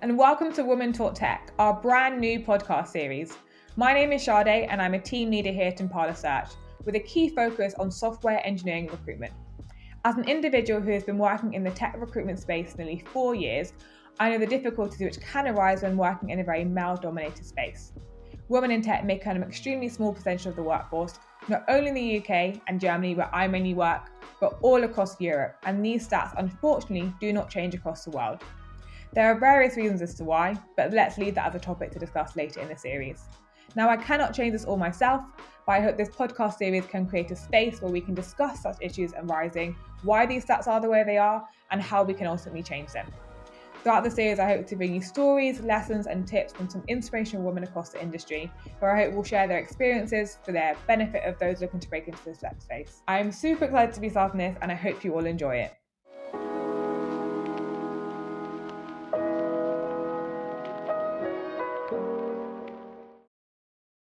and welcome to Women Talk Tech, our brand new podcast series. My name is Sade, and I'm a team leader here at Impala Search, with a key focus on software engineering recruitment. As an individual who has been working in the tech recruitment space nearly four years, I know the difficulties which can arise when working in a very male dominated space. Women in tech make up an extremely small percentage of the workforce, not only in the UK and Germany, where I mainly work, but all across Europe, and these stats unfortunately do not change across the world. There are various reasons as to why, but let's leave that as a topic to discuss later in the series. Now, I cannot change this all myself, but I hope this podcast series can create a space where we can discuss such issues arising, why these stats are the way they are, and how we can ultimately change them. Throughout the series, I hope to bring you stories, lessons, and tips from some inspirational women across the industry, who I hope will share their experiences for their benefit of those looking to break into this space. I am super excited to be starting this, and I hope you all enjoy it.